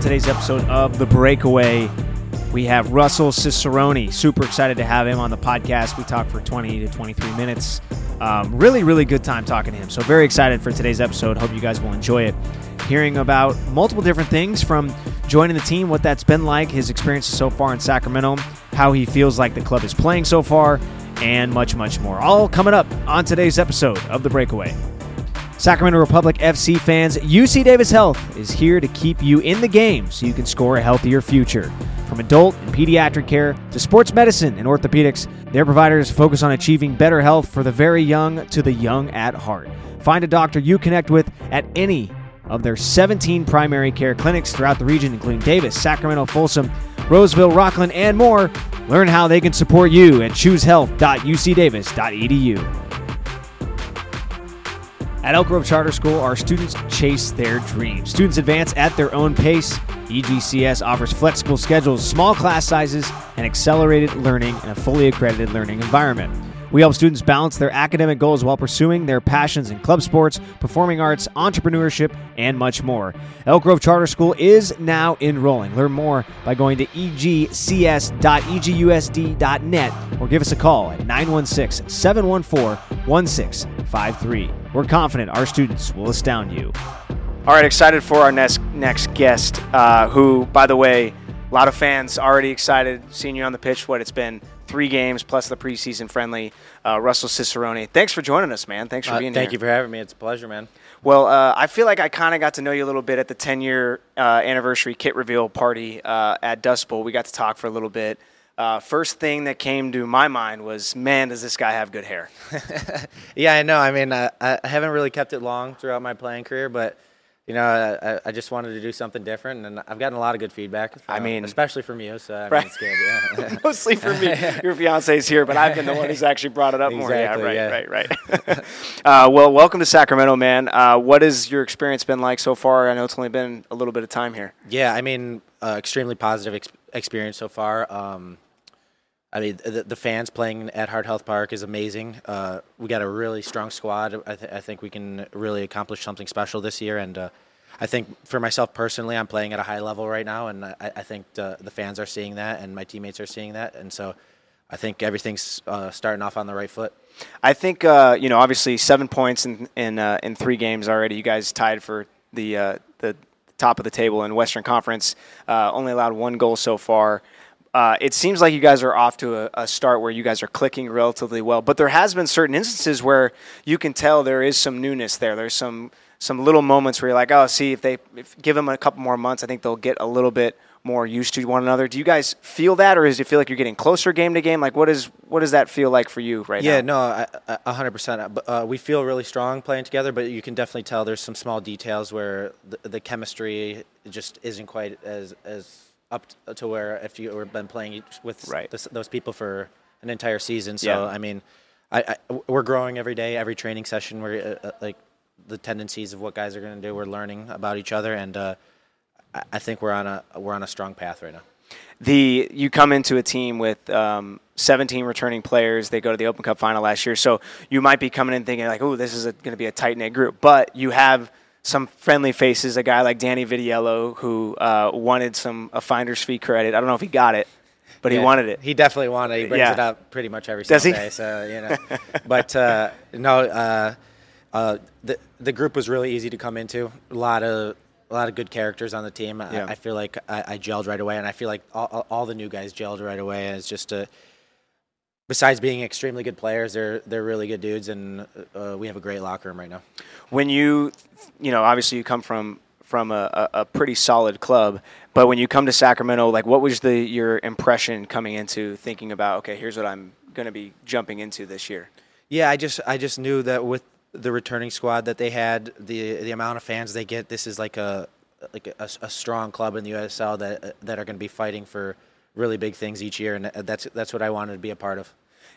Today's episode of The Breakaway, we have Russell Cicerone. Super excited to have him on the podcast. We talked for 20 to 23 minutes. Um, really, really good time talking to him. So, very excited for today's episode. Hope you guys will enjoy it. Hearing about multiple different things from joining the team, what that's been like, his experiences so far in Sacramento, how he feels like the club is playing so far, and much, much more. All coming up on today's episode of The Breakaway. Sacramento Republic FC fans, UC Davis Health is here to keep you in the game so you can score a healthier future. From adult and pediatric care to sports medicine and orthopedics, their providers focus on achieving better health for the very young to the young at heart. Find a doctor you connect with at any of their 17 primary care clinics throughout the region, including Davis, Sacramento, Folsom, Roseville, Rocklin, and more. Learn how they can support you at choosehealth.ucdavis.edu. At Elk Grove Charter School, our students chase their dreams. Students advance at their own pace. EGCS offers flexible schedules, small class sizes, and accelerated learning in a fully accredited learning environment. We help students balance their academic goals while pursuing their passions in club sports, performing arts, entrepreneurship, and much more. Elk Grove Charter School is now enrolling. Learn more by going to egcs.egusd.net or give us a call at 916 714 1653. We're confident our students will astound you. All right, excited for our next next guest, uh, who, by the way, a lot of fans already excited seeing you on the pitch. What it's been three games plus the preseason friendly. Uh, Russell Cicerone, thanks for joining us, man. Thanks for Uh, being thank here. Thank you for having me. It's a pleasure, man. Well, uh, I feel like I kind of got to know you a little bit at the 10 year uh, anniversary kit reveal party uh, at Dust Bowl. We got to talk for a little bit. Uh, first thing that came to my mind was, man, does this guy have good hair? Yeah, I know. I mean, uh, I I haven't really kept it long throughout my playing career, but you know, I, I just wanted to do something different, and I've gotten a lot of good feedback. I uh, mean- especially from you, so I mean, Right. it's good. Yeah. Mostly for me. Your fiance's here, but I've been the one who's actually brought it up more. Exactly, yeah, yeah. right, right, right. uh, well, welcome to Sacramento, man. Uh, what has your experience been like so far? I know it's only been a little bit of time here. yeah, I mean, uh, extremely positive ex- experience so far. Um, I mean, the, the fans playing at Heart Health Park is amazing. Uh, we got a really strong squad. I, th- I think we can really accomplish something special this year. And uh, I think for myself personally, I'm playing at a high level right now, and I, I think the, the fans are seeing that, and my teammates are seeing that. And so I think everything's uh, starting off on the right foot. I think uh, you know, obviously, seven points in in, uh, in three games already. You guys tied for the uh, the top of the table in Western Conference. Uh, only allowed one goal so far. Uh, it seems like you guys are off to a, a start where you guys are clicking relatively well, but there has been certain instances where you can tell there is some newness there. There's some some little moments where you're like, oh, see, if they if give them a couple more months, I think they'll get a little bit more used to one another. Do you guys feel that, or does it feel like you're getting closer game to game? Like, what is what does that feel like for you right now? Yeah, no, I- I- a hundred percent. Uh, we feel really strong playing together, but you can definitely tell there's some small details where the, the chemistry just isn't quite as as up to where if you were been playing with Right. this, those people for an entire season. So Yeah. I mean, I, I we're growing every day, every training session. We're uh, uh, like the tendencies of what guys are going to do. We're learning about each other, and uh, I, I think we're on a we're on a strong path right now. the you come into a team with um, 17 returning players. They go to the Open Cup final last year, so you might be coming in thinking like, "Oh, this is going to be a tight knit group." But you have some friendly faces. A guy like Danny Vitiello who uh, wanted some a finder's fee credit. I don't know if he got it, but he wanted it. He definitely wanted it. He brings Yeah. it up pretty much every Does he? single day. So you know, but uh, no, uh, uh, the the group was really easy to come into. A lot of a lot of good characters on the team. Yeah. I, I feel like I, I gelled right away, and I feel like all, all- all the new guys gelled right away. And it's just a. Besides being extremely good players, they're they're really good dudes, and uh, we have a great locker room right now. when you you know obviously you come from from a, a, a pretty solid club but when you come to sacramento like what was the your impression coming into thinking about okay here's what i'm going to be jumping into this year Yeah, I just I just knew that with the returning squad that they had, the the amount of fans they get, this is like a like a, a strong club in the USL that that are going to be fighting for really big things each year, and that's that's what I wanted to be a part of.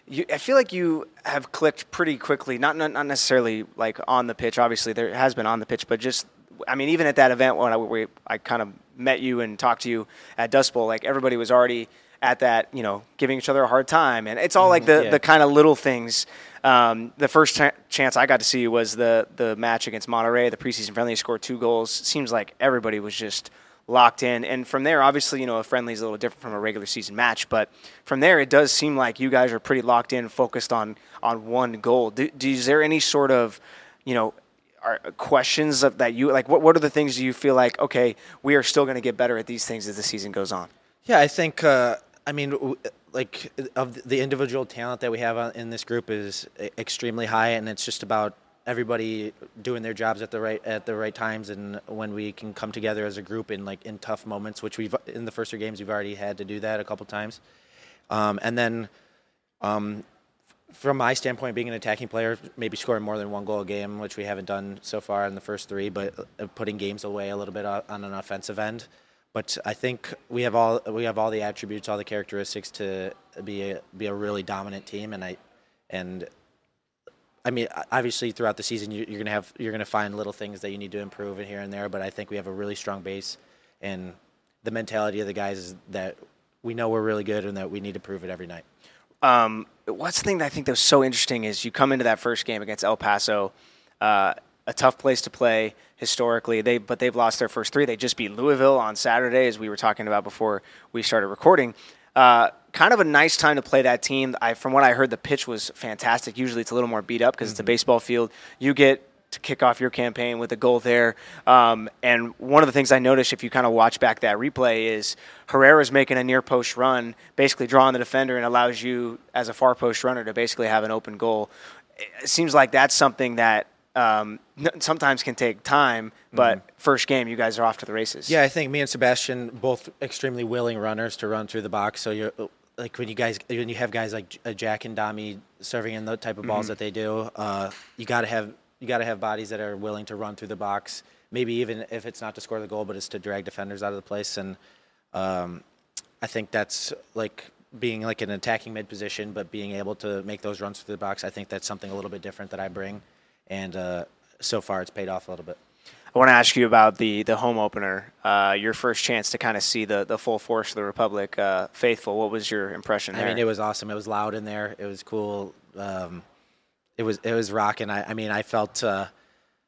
You, I feel like you have clicked pretty quickly. Not, not not necessarily like on the pitch. Obviously, there has been on the pitch, but just I mean, even at that event when I we, I kind of met you and talked to you at Dust Bowl, like everybody was already at that, you know, giving each other a hard time, and it's all like the yeah. the kind of little things. Um, the first ch- chance I got to see you was the the match against Monterey, the preseason friendly. Scored two goals. Seems like everybody was just locked in. And from there, obviously, you know, a friendly is a little different from a regular season match, but from there, it does seem like you guys are pretty locked in, focused on on one goal. Do, do, is there any sort of, you know, are questions of that you like? What what are the things you feel like? Okay, we are still going to get better at these things as the season goes on. Yeah, I think. Uh, I mean, like of the individual talent that we have in this group is extremely high, and it's just about everybody doing their jobs at the right at the right times and when we can come together as a group in like in tough moments which we've in the first three games we've already had to do that a couple times. Um, and then um, from my standpoint being an attacking player maybe scoring more than one goal a game which we haven't done so far in the first three but uh, putting games away a little bit on an offensive end. But I think we have all we have all the attributes all the characteristics to be a, be a really dominant team and I and I mean, obviously throughout the season you, are gonna have you're gonna find little things that you need to improve in here and there. But I think we have a really strong base, and the mentality of the guys is that we know we're really good and that we need to prove it every night. Um, what's the thing that I think that was so interesting is you come into that first game against El Paso, uh, a tough place to play historically. They but they've lost their first three. They just beat Louisville on Saturday, as we were talking about before we started recording. Uh, kind of a nice time to play that team. I, from what I heard, the pitch was fantastic. Usually it's a little more beat up because mm-hmm. it's a mm-hmm. baseball field. You get to kick off your campaign with a goal there. Um, and one of the things I noticed if you kind of watch back that replay is Herrera's making a near post run, basically drawing the defender and allows you as a far post runner to basically have an open goal. It seems like that's something that um, sometimes can take time, but mm-hmm. first game, you guys are off to the races. Yeah, I think me and Sebastian both extremely willing runners to run through the box. So you're like when you guys when you have guys like uh, Jack and Dami serving in the type of balls mm-hmm. that they do, uh, you got to have you got to have bodies that are willing to run through the box. Maybe even if it's not to score the goal, but it's to drag defenders out of the place. And um, I think that's like being like an attacking mid position, but being able to make those runs through the box. I think that's something a little bit different that I bring and uh, so far it's paid off a little bit. I want to ask you about the the home opener, uh, your first chance to kind of see the, the full force of the Republic uh, faithful. What was your impression? There? I mean, it was awesome. It was loud in there. It was cool. Um, it was it was rocking. I, I mean, I felt uh,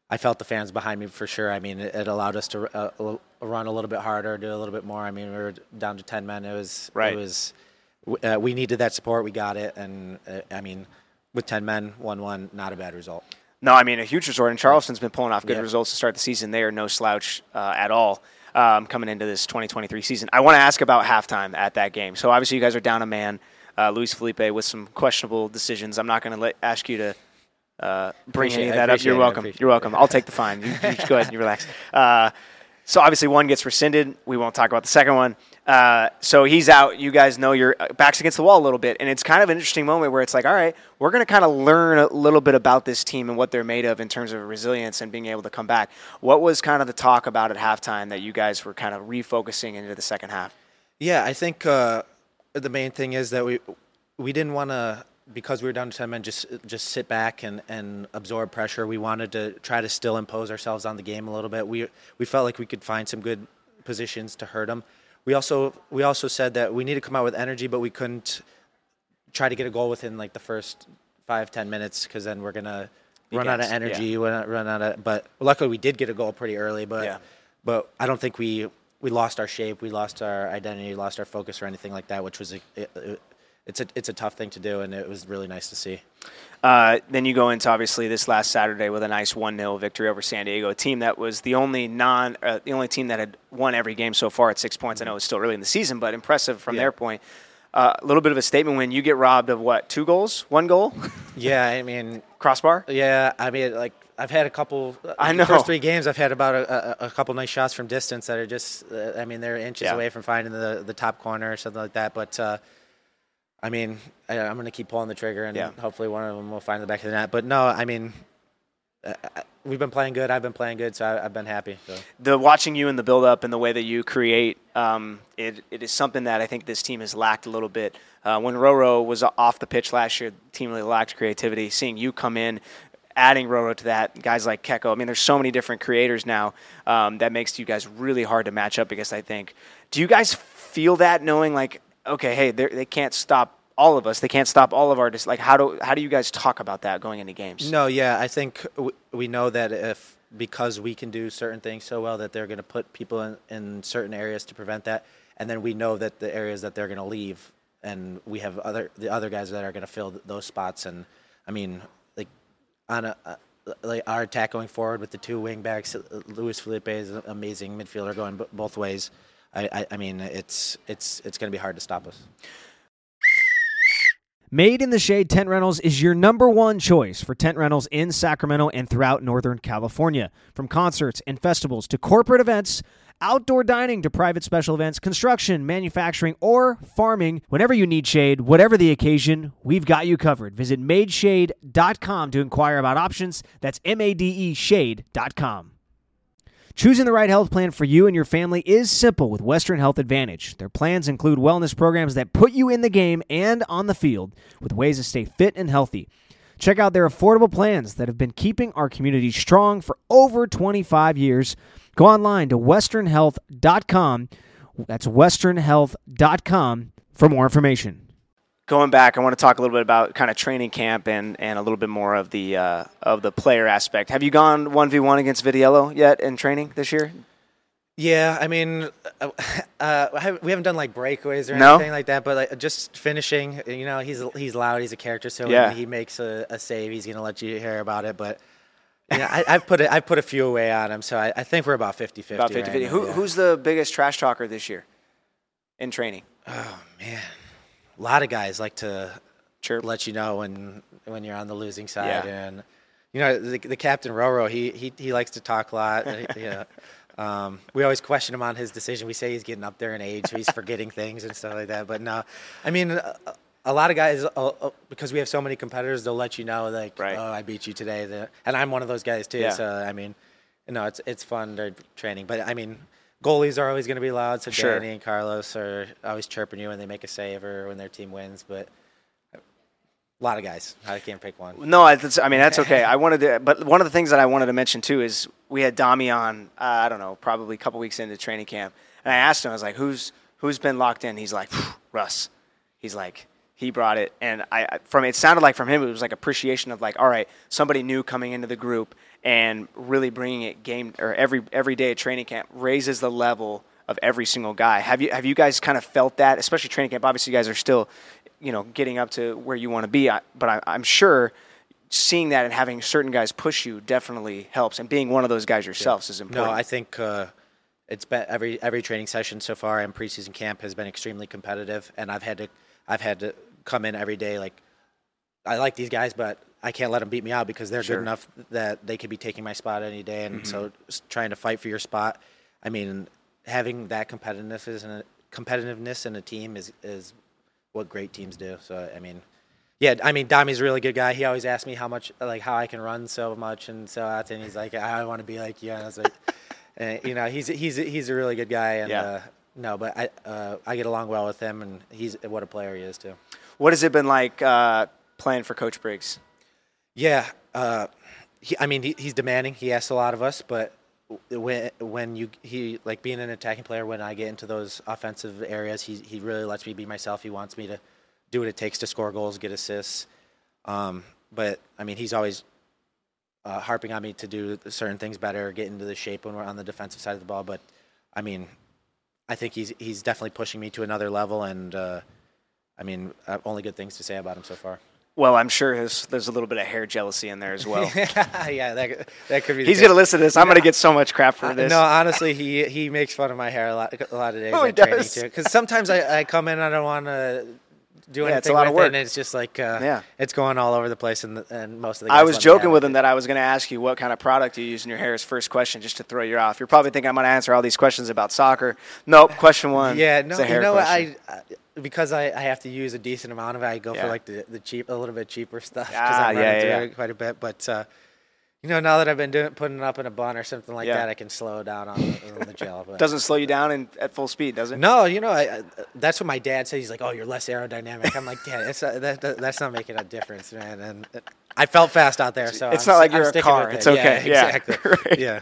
I felt the fans behind me for sure. I mean, it, it allowed us to uh, run a little bit harder, do a little bit more. I mean, we were down to ten men. It was right. It was uh, we needed that support. We got it, and uh, I mean, with ten men, one one, not a bad result. No, I mean a huge resort, and Charleston's been pulling off good results to start the season. They are no slouch uh, at all um, coming into this 2023 season. I want to ask about halftime at that game. So obviously you guys are down a man, uh, Luis Felipe with some questionable decisions. I'm not going to ask you to uh, bring any of that up. You're welcome. You're welcome. I'll take the fine. You, you go ahead and you relax. Uh, so obviously one gets rescinded. We won't talk about the second one. Uh, so he's out. You guys know your uh, backs against the wall a little bit, and it's kind of an interesting moment where it's like, all right, we're going to kind of learn a little bit about this team and what they're made of in terms of resilience and being able to come back. What was kind of the talk about at halftime that you guys were kind of refocusing into the second half? Yeah, I think uh, the main thing is that we we didn't want to because we were down to 10 men, just just sit back and, and absorb pressure. We wanted to try to still impose ourselves on the game a little bit. We we felt like we could find some good positions to hurt them. We also we also said that we need to come out with energy, but we couldn't try to get a goal within like the first five ten minutes because then we're gonna run out of energy, yeah. run out of. But luckily, we did get a goal pretty early. But yeah. but I don't think we we lost our shape, we lost our identity, lost our focus or anything like that, which was a, it, it's a it's a tough thing to do, and it was really nice to see. Uh, then you go into obviously this last Saturday with a nice one 0 victory over San Diego, a team that was the only non uh, the only team that had won every game so far at six points. I know it's still early in the season, but impressive from yeah. their point. Uh, a little bit of a statement when you get robbed of what two goals, one goal. yeah, I mean crossbar. Yeah, I mean like I've had a couple. Uh, I know. First three games, I've had about a, a, a couple nice shots from distance that are just. Uh, I mean, they're inches yeah. away from finding the the top corner or something like that. But uh, I mean, I, am going to keep pulling the trigger, and yeah. hopefully one of them will find the back of the net. But no, I mean, uh, uh, we've been playing good. I've been playing good, so I, have been happy. So. The watching you in the build up and the way that you create, um, it, it is something that I think this team has lacked a little bit. Uh, when Roro was off the pitch last year, the team really lacked creativity. Seeing you come in, adding Roro to that, guys like Keko. I mean, there's so many different creators now um, that makes you guys really hard to match up because I think. Do you guys feel that knowing like okay, hey, they can't stop all of us. They can't stop all of our dis- like how do how do you guys talk about that going into games? No, yeah, I think we know that if because we can do certain things so well that they're going to put people in, in certain areas to prevent that, and then we know that the areas that they're going to leave, and we have other the other guys that are going to fill th- those spots. And I mean, like on a. Uh, like our attack going forward with the two wing backs, Luis Felipe is an amazing midfielder going both ways. I, I, I mean, it's it's it's going to be hard to stop us. Made in the Shade Tent Rentals is your number one choice for tent rentals in Sacramento and throughout Northern California. From concerts and festivals to corporate events, outdoor dining to private special events, construction, manufacturing, or farming, whenever you need shade, whatever the occasion, we've got you covered. Visit madeshade.com to inquire about options. That's M A D E shade.com. Choosing the right health plan for you and your family is simple with Western Health Advantage. Their plans include wellness programs that put you in the game and on the field with ways to stay fit and healthy. Check out their affordable plans that have been keeping our community strong for over 25 years. Go online to westernhealth.com. That's westernhealth.com for more information. Going back, I want to talk a little bit about kind of training camp and, and a little bit more of the uh, of the player aspect. Have you gone one v one against Vitiello yet in training this year? Yeah, I mean, uh, uh, we haven't done like breakaways or No? anything like that, but like, just finishing. You know, he's he's loud. He's a character, so Yeah. when he makes a, a save, he's gonna let you hear about it. But you know, I, I've put a, I've put a few away on him, so I, I think we're about 50-50 About 50 right 50. now, Who, yeah. Who's the biggest trash talker this year in training? Oh man, a lot of guys like to Chirp. let you know when when you're on the losing side, Yeah. and you know the, the captain Roro, he, he he likes to talk a lot. yeah. Um, we always question him on his decision. We say he's getting up there in age, so he's forgetting things and stuff like that. But no, I mean, a, a lot of guys, uh, uh, because we have so many competitors, they'll let you know, like, Right. oh, I beat you today, and I'm one of those guys too. Yeah. So I mean, you know, it's it's fun to training, but I mean. Goalies are always going to be loud, so Sure. Danny and Carlos are always chirping you when they make a save or when their team wins. But a lot of guys, I can't pick one. No, I, I mean that's okay. I wanted to, but one of the things that I wanted to mention too is we had Dami on. Uh, I don't know, probably a couple weeks into training camp, and I asked him. I was like, "Who's who's been locked in?" He's like, "Russ." He's like, he brought it, and I I- from it sounded like from him it was like appreciation of like, all right, somebody new coming into the group and really bringing it game or every every day at training camp raises the level of every single guy. Have you have you guys kind of felt that, especially training camp? Obviously, you guys are still, you know, getting up to where you want to be. But I, I'm sure seeing that and having certain guys push you definitely helps, and being one of those guys yourselves is important. No, I think uh, it's been every every training session so far and preseason camp has been extremely competitive, and I've had to I've had to come in every day like I like these guys, but I can't let them beat me out because they're Sure. good enough that they could be taking my spot any day, and so trying to fight for your spot. I mean, having that competitiveness in a, competitiveness in a team is is what great teams do. So I mean. Yeah, I mean, Dami's a really good guy. He always asks me how much, like, how I can run so much and so out, and he's like, I want to be like you. And I was like, and, you know, he's he's he's a really good guy, and Yeah. uh, no, but I uh, I get along well with him, and he's what a player he is too. what has it been like uh, playing for Coach Briggs? Yeah, uh, he, I mean, he, he's demanding. He asks a lot of us, but when when you he like being an attacking player, when I get into those offensive areas, he he really lets me be myself. He wants me to do what it takes to score goals, get assists. Um, but I mean, he's always uh, harping on me to do certain things better, get into the shape when we're on the defensive side of the ball. But I mean, I think he's he's definitely pushing me to another level, and uh, I mean, have only good things to say about him so far. Well, I'm sure there's, there's a little bit of hair jealousy in there as well. yeah, that, that could be. He's going to listen to this. I'm going to get so much crap for Uh, this. No, honestly, he he makes fun of my hair a lot a lot of days Oh, he does? Because sometimes I, I come in and I don't want to do Yeah, anything it's a lot of with work. it, and it's just like uh, Yeah. it's going all over the place, and the, and most of the. I was joking with it. him that I was going to ask you what kind of product you use in your hair as first question, just to throw you off. You're probably thinking I'm going to answer all these questions about soccer. Nope. Question one. Yeah, no, you know what? I, I because I, I have to use a decent amount of it. I go Yeah. for like the, the cheap, a little bit cheaper stuff because Ah, I'm yeah, running through yeah. it quite a bit. But uh, you know, now that I've been doing putting it up in a bun or something like Yeah. that, I can slow down on, the- on the gel. But. Doesn't slow you down in, at full speed, does it? No, you know, I, I, that's what my dad said. He's like, "Oh, you're less aerodynamic." I'm like, "Dad, it's not, that, that, that's not making a difference, man." And uh, I felt fast out there, so It's I'm not like I'm you're a car. it. It's okay. Yeah, Yeah. exactly. Right. Yeah.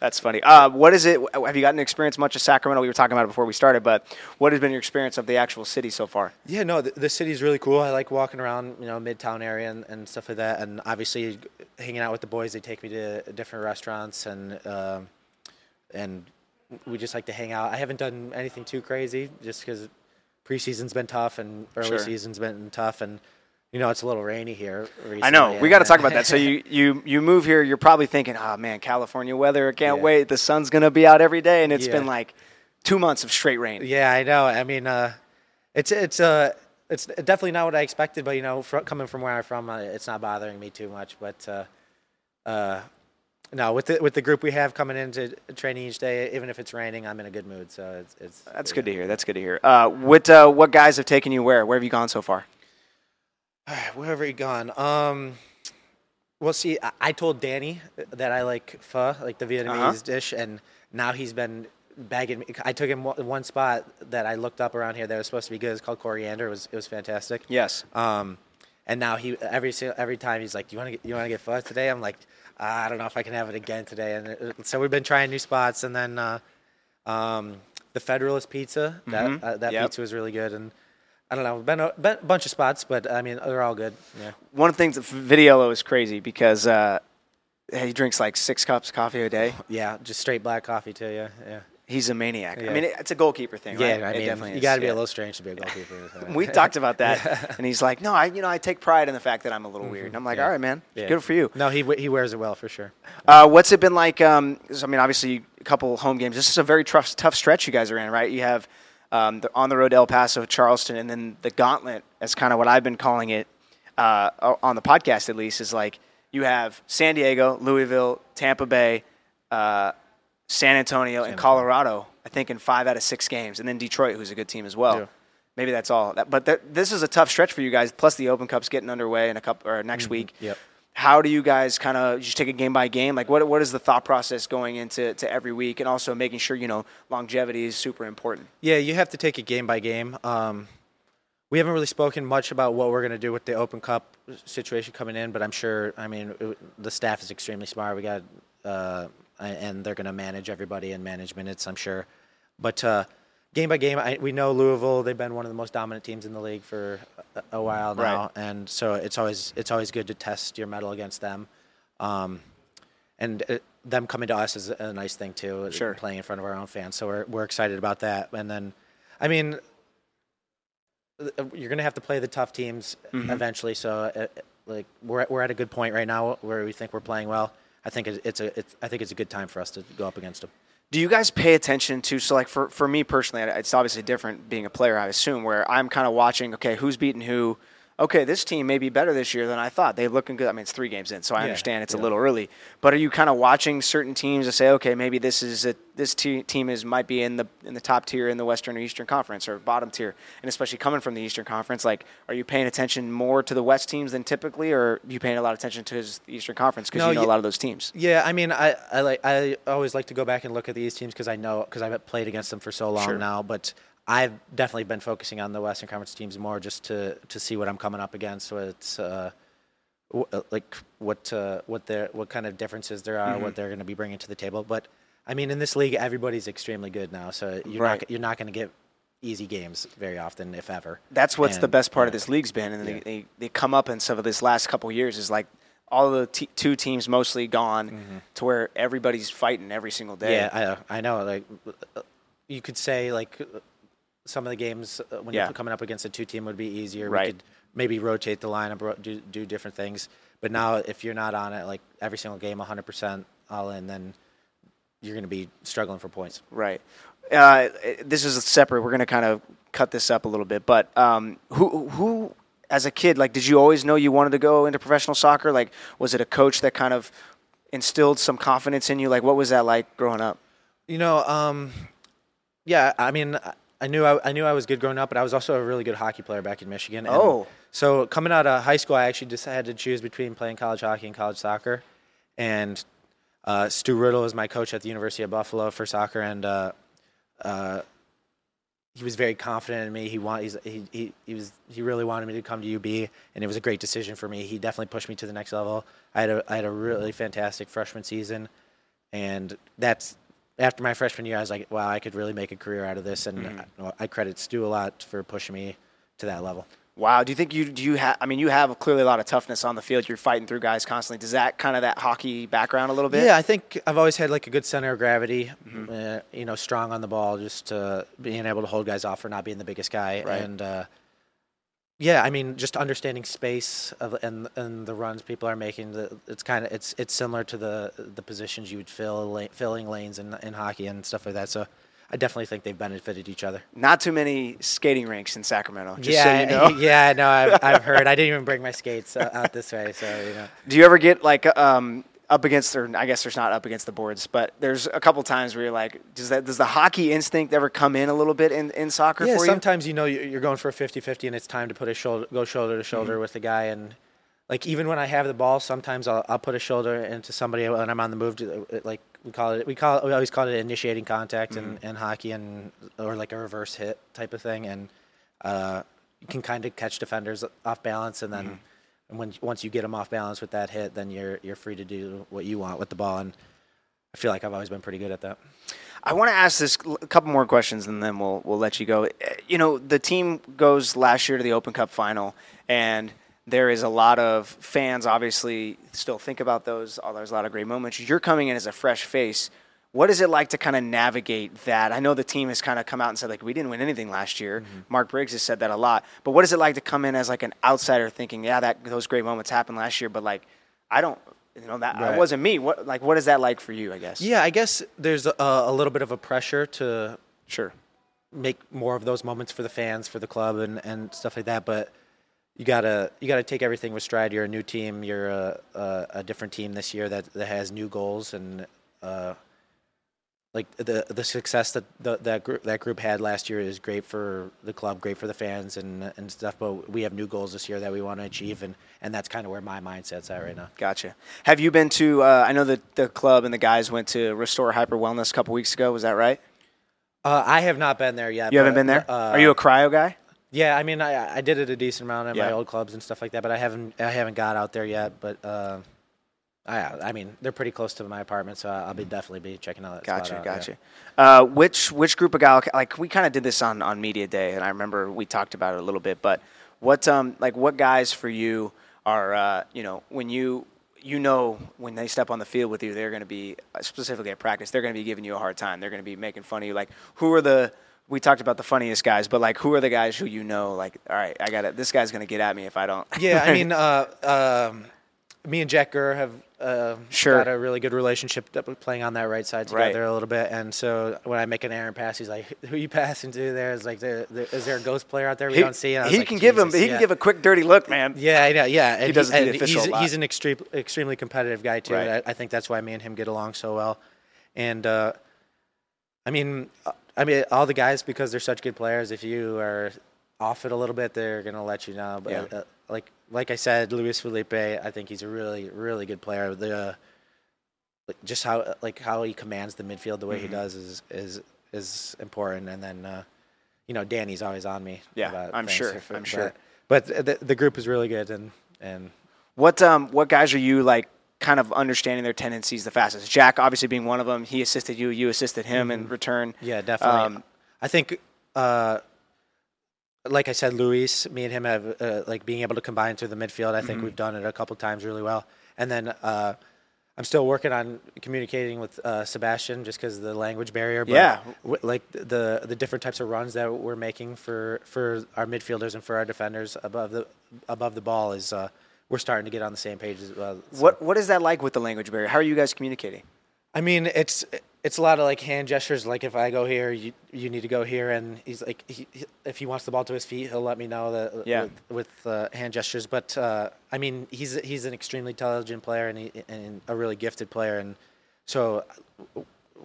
That's funny. Uh, what is it? Have you gotten to experience much of Sacramento? We were talking about it before we started, but what has been your experience of the actual city so far? Yeah, no, the, the city's really cool. I like walking around, you know, Midtown area and, and stuff like that. And obviously, hanging out with the boys, they take me to different restaurants and um, and we just like to hang out. I haven't done anything too crazy just because preseason's been tough and early Sure. season's been tough and. You know, it's a little rainy here. Recently, I know. We got to talk about that. So you, you you move here. You're probably thinking, oh man, California weather. I can't Yeah. wait. The sun's gonna be out every day, and it's Yeah. been like two months of straight rain. Yeah, I know. I mean, uh, it's it's uh, it's definitely not what I expected, but you know, fr- coming from where I'm from, uh, it's not bothering me too much. But uh, uh, no, with the with the group we have coming into training each day, even if it's raining, I'm in a good mood. So it's it's That's good to hear. That's good to hear. Uh, what uh, what guys have taken you where? Where have you gone so far? Where have we gone? Um, well, see, I, I told Danny that I like pho, like the Vietnamese Uh-huh. dish, and now he's been bagging me. I took him one spot that I looked up around here that was supposed to be good. It's called Coriander. It was it was fantastic. Yes. Um, and now he every every time he's like, "You want to get you want to get pho today?" I'm like, "Ah, "I don't know if I can have it again today." And it, so we've been trying new spots, and then uh, um, the Federalist Pizza that Mhm. uh, that Yep. pizza was really good, and I don't know, been a, been a bunch of spots, but I mean they're all good. Yeah, One of the things, that Vitiello is crazy because uh, he drinks like six cups of coffee a day. yeah, just straight black coffee too. Yeah, yeah, He's a maniac. I mean, it's a goalkeeper thing, yeah. right? I It mean, definitely you got to be yeah. a little strange to be a goalkeeper. so. We talked about that, and he's like, "No, I, you know, I take pride in the fact that I'm a little weird." And I'm like, Mm-hmm. Yeah. "All right, man, Yeah. good for you." No, he he wears it well for sure. Uh, what's it been like? Um, I mean, obviously, a couple home games. This is a very tough, tough stretch you guys are in, right? You have um, the, on the road to El Paso, Charleston, and then the gauntlet, as kind of what I've been calling it uh, on the podcast, at least, is like you have San Diego, Louisville, Tampa Bay, uh, San Antonio, and Colorado. I think in five out of six games, and then Detroit, who's a good team as well. Yeah. Maybe that's all. But th- this is a tough stretch for you guys. Plus, the Open Cup's getting underway in a couple or next week Yep. How do you guys kind of just take it game by game? Like, what what is the thought process going into to every week, and also making sure you know longevity is super important. Yeah, you have to take it game by game. Um, we haven't really spoken much about what we're going to do with the Open Cup situation coming in, but I'm sure. I mean, it, the staff is extremely smart. We got, uh, and they're going to manage everybody and manage minutes. I'm sure, but uh, game by game, I, we know Louisville. They've been one of the most dominant teams in the league for a, a while now, Right. and so it's always it's always good to test your mettle against them. Um, and uh, them coming to us is a nice thing too. Sure. playing in front of our own fans, so we're we're excited about that. And then, I mean, uh, you're gonna have to play the tough teams Mm-hmm. eventually. So, uh, like we're at- we're at a good point right now where we think we're playing well. I think it's a it's, I think it's a good time for us to go up against them. Do you guys pay attention to so like for for me personally, it's obviously different being a player. I assume where I'm kind of watching. Okay, who's beating who? Okay, this team may be better this year than I thought. They're looking good. I mean, it's three games in, so I Yeah, understand it's a little early. But are you kind of watching certain teams to say, okay, maybe this is a, this te- team is might be in the in the top tier in the Western or Eastern Conference or bottom tier, and especially coming from the Eastern Conference, like, are you paying attention more to the West teams than typically, or are you paying a lot of attention to the Eastern Conference because No, you know ye- a lot of those teams? Yeah, I mean, I, I like I always like to go back and look at these teams because I know because I've played against them for so long Sure. now. But I've definitely been focusing on the Western Conference teams more just to to see what I'm coming up against. So it's uh, w- uh, like what uh, what their what kind of differences there are, Mm-hmm. what they're going to be bringing to the table. But I mean, in this league, everybody's extremely good now, so you're Right. not you're not going to get easy games very often, if ever. That's what's the best part of this league's been, and Yeah. they, they they come up in some of this last couple years is like all the t- two teams mostly gone to where everybody's fighting every single day. Mm-hmm. Yeah, I, I know. Like, uh, you could say like some of the games uh, when Yeah. you're coming up against a two team would be easier. Right. We could maybe rotate the lineup, do do different things. But now, if you're not on it like every single game, 100% all in, then you're going to be struggling for points. Right. Uh, this is separate. We're going to kind of cut this up a little bit. But um, who who as a kid, like, did you always know you wanted to go into professional soccer? Like, was it a coach that kind of instilled some confidence in you? Like, what was that like growing up? You know, um, yeah. I mean, I- I knew I, I knew I was good growing up, but I was also a really good hockey player back in Michigan. And Oh. so coming out of high school, I actually just had to choose between playing college hockey and college soccer. And uh, Stu Riddle is my coach at the University of Buffalo for soccer, and uh, uh, he was very confident in me. He want he, he he was he really wanted me to come to UB, and it was a great decision for me. He definitely pushed me to the next level. I had a I had a really fantastic freshman season, and that's after my freshman year. I was like, wow, I could really make a career out of this, and Mm-hmm. I, I credit Stu a lot for pushing me to that level. Wow. Do you think you do you have? I mean, you have clearly a lot of toughness on the field. You're fighting through guys constantly. Does that kind of that hockey background a little bit? Yeah, I think I've always had like a good center of gravity. Mm-hmm. Uh, you know, strong on the ball, just uh, being able to hold guys off for not being the biggest guy, Right. and uh, yeah, I mean, just understanding space of, and and the runs people are making. The, it's kind of it's it's similar to the the positions you would fill la- filling lanes in in hockey and stuff like that. So. I definitely think they've benefited each other. Not too many skating rinks in Sacramento. Just yeah, so you know. yeah, no, I've, I've heard. I didn't even bring my skates uh, out this way, so you know. Do you ever get like um, up against, or I guess there's not up against the boards, but there's a couple times where you're like, does that does the hockey instinct ever come in a little bit in, in soccer yeah, for you? sometimes you know you- you're going for a 50-50 and it's time to put a shoulder, go shoulder to shoulder Mm-hmm. with the guy. And like even when I have the ball, sometimes I'll, I'll put a shoulder into somebody when I'm on the move. To, uh, like we call it, we call it, we always call it initiating contact Mm-hmm. in, in hockey and or like a reverse hit type of thing. And uh, you can kind of catch defenders off balance, and then Mm-hmm. And when once you get them off balance with that hit, then you're you're free to do what you want with the ball. And I feel like I've always been pretty good at that. I want to ask this a couple more questions and then we'll we'll let you go. Uh, You know, the team goes last year to the Open Cup final, and there is a lot of fans obviously still think about those. Oh, there's a lot of great moments. You're coming in as a fresh face. What is it like to kind of navigate that? I know the team has kind of come out and said like we didn't win anything last year. Mark Briggs has said that a lot. But what is it like to come in as like an outsider thinking, yeah, that those great moments happened last year, but like I don't, you know, that that Right. wasn't me. What like what is that like for you? I guess. Yeah, I guess there's a, a little bit of a pressure to Sure. make more of those moments for the fans, for the club, and, and stuff like that. But you gotta you gotta take everything with stride. You're a new team. You're a, a, a different team this year that, that has new goals and uh, like the the success that the, that group that group had last year is great for the club, great for the fans and and stuff. But we have new goals this year that we want to achieve, and and that's kind of where my mindset's at right now. Gotcha. Have you been to? Uh, I know that the club and the guys went to Restore Hyper Wellness a couple weeks ago. Was that right? Uh, I have not been there yet. You haven't been there. uh, Are you a cryo guy? Yeah, I mean, I I did it a decent amount at Yeah. my old clubs and stuff like that, but I haven't I haven't got out there yet. But uh, I I mean, they're pretty close to my apartment, so I'll be definitely be checking out that spot Gotcha, yeah. gotcha. Uh, which which group of guys? Like we kind of did this on on media day, and I remember we talked about it a little bit. But what um like what guys for you are uh, you know when you you know when they step on the field with you, they're going to be uh, specifically at practice. They're going to be giving you a hard time. They're going to be making fun of you. Like who are the we talked about the funniest guys, but like who are the guys who you know? Like all right, I got it. This guy's going to get at me if I don't. Yeah, I mean, uh, um, me and Jack Gurr have uh, Sure. got a really good relationship playing on that right side Right. together a little bit. And so when I make an errant pass, he's like, "Who you passing to?" There is like, there, there, "Is there a ghost player out there we he, don't see?" And he like, can give him. He yeah." can give a quick dirty look, man. Yeah, I know. Yeah, and does it to the official he's, he's an extreme, extremely competitive guy too. Right. I, I think that's why me and him get along so well. And uh, I mean, I mean, all the guys because they're such good players. If you are off it a little bit, they're gonna let you know. But Yeah. uh, like, like I said, Luis Felipe, I think he's a really, really good player. The like, just how like how he commands the midfield the way Mm-hmm. he does is is is important. And then uh, you know, Danny's always on me. Yeah, about I'm sure, if- I'm but- sure. But the, the group is really good, and and What um what guys are you like kind of understanding their tendencies the fastest? Jack obviously being one of them. He assisted you. You assisted him in return. Yeah, definitely. Um, I think, uh, like I said, Luis, me and him have uh, like being able to combine through the midfield. I Mm-hmm. think we've done it a couple times really well. And then uh, I'm still working on communicating with uh, Sebastian just because of the language barrier. But Yeah. w- like the the different types of runs that we're making for for our midfielders and for our defenders above the above the ball is uh, we're starting to get on the same page as well. So- What what is that like with the language barrier? How are you guys communicating? I mean, it's it's a lot of like hand gestures. Like if I go here, you you need to go here, and he's like, he, he- if he wants the ball to his feet, he'll let me know that Yeah. with, with uh, hand gestures. But uh, I mean, he's he's an extremely intelligent player and he, and a really gifted player, and so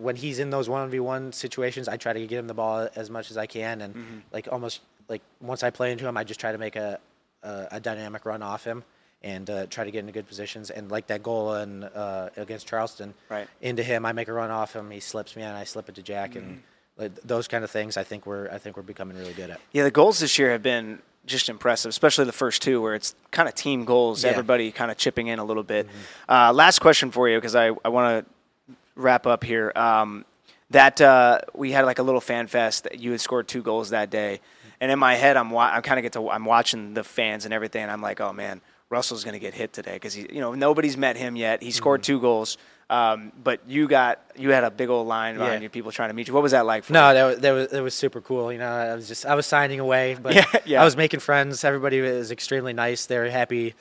when he's in those one v one situations, I try to get him the ball as much as I can, and Mm-hmm. like almost like once I play into him, I just try to make a a, a dynamic run off him. And uh, try to get into good positions, and like that goal in, uh, against Charleston, Right. into him. I make a run off him. He slips me, and I slip it to Jack, and Mm-hmm. like, those kind of things. I think we're I think we're becoming really good at. Yeah, the goals this year have been just impressive, especially the first two, where it's kind of team goals, Yeah. everybody kind of chipping in a little bit. Uh, last question for you, because I, I want to wrap up here. Um, that uh, we had like a little fan fest. That you had scored two goals that day, and in my head, I'm wa- I kind of get to I'm watching the fans and everything, and I'm like, oh man, Russell's going to get hit today because he, you know, nobody's met him yet. He scored Mm-hmm. two goals, um, but you got you had a big old line behind Yeah. you, people trying to meet you. What was that like? For No, you? that was, that was that was super cool. You know, I was just I was signing away, but Yeah, yeah. I was making friends. Everybody was extremely nice. They were happy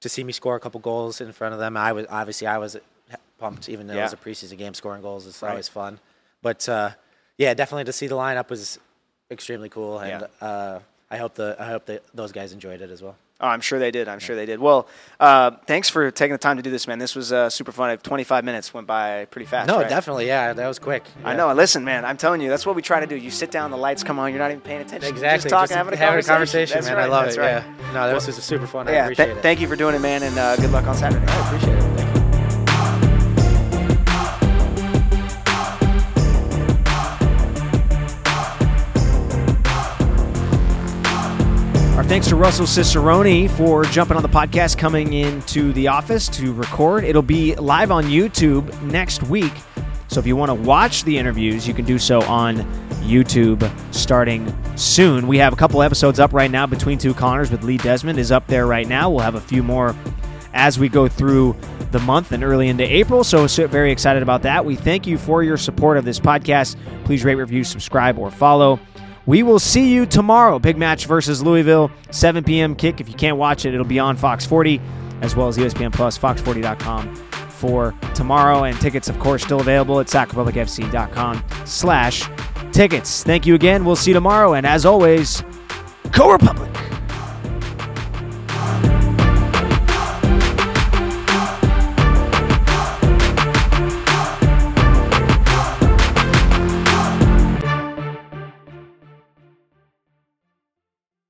to see me score a couple goals in front of them. I was obviously I was pumped, even though it was a preseason game. Scoring goals is Right. always fun, but uh, yeah, definitely to see the lineup was extremely cool, and Yeah. uh, I hope the I hope that those guys enjoyed it as well. Oh, I'm sure they did. I'm sure they did. Well, uh, thanks for taking the time to do this, man. This was uh, super fun. 25 minutes went by pretty fast. No, right? definitely, yeah, that was quick. I Yeah. know. Listen, man, I'm telling you, that's what we try to do. You sit down, the lights come on, you're not even paying attention. Exactly, just talking, just having a having conversation. conversation, That's man. right, I love it. right. Yeah, no, this was super fun. I Yeah, appreciate th- it. thank you for doing it, man, and uh, good luck on Saturday. I appreciate it. Thank thanks to Russell Cicerone for jumping on the podcast, coming into the office to record. It'll be live on YouTube next week. So if you want to watch the interviews, you can do so on YouTube starting soon. We have a couple episodes up right now. Between Two Connors with Lee Desmond is up there right now. We'll have a few more as we go through the month and early into April. So, so very excited about that. We thank you for your support of this podcast. Please rate, review, subscribe, or follow. We will see you tomorrow. Big match versus Louisville, 7 p.m. kick. If you can't watch it, it'll be on Fox 40 as well as ESPN Plus, fox40.com for tomorrow. And tickets, of course, still available at sacrepublicfc.com slash tickets. Thank you again. We'll see you tomorrow. And as always, Go Republic!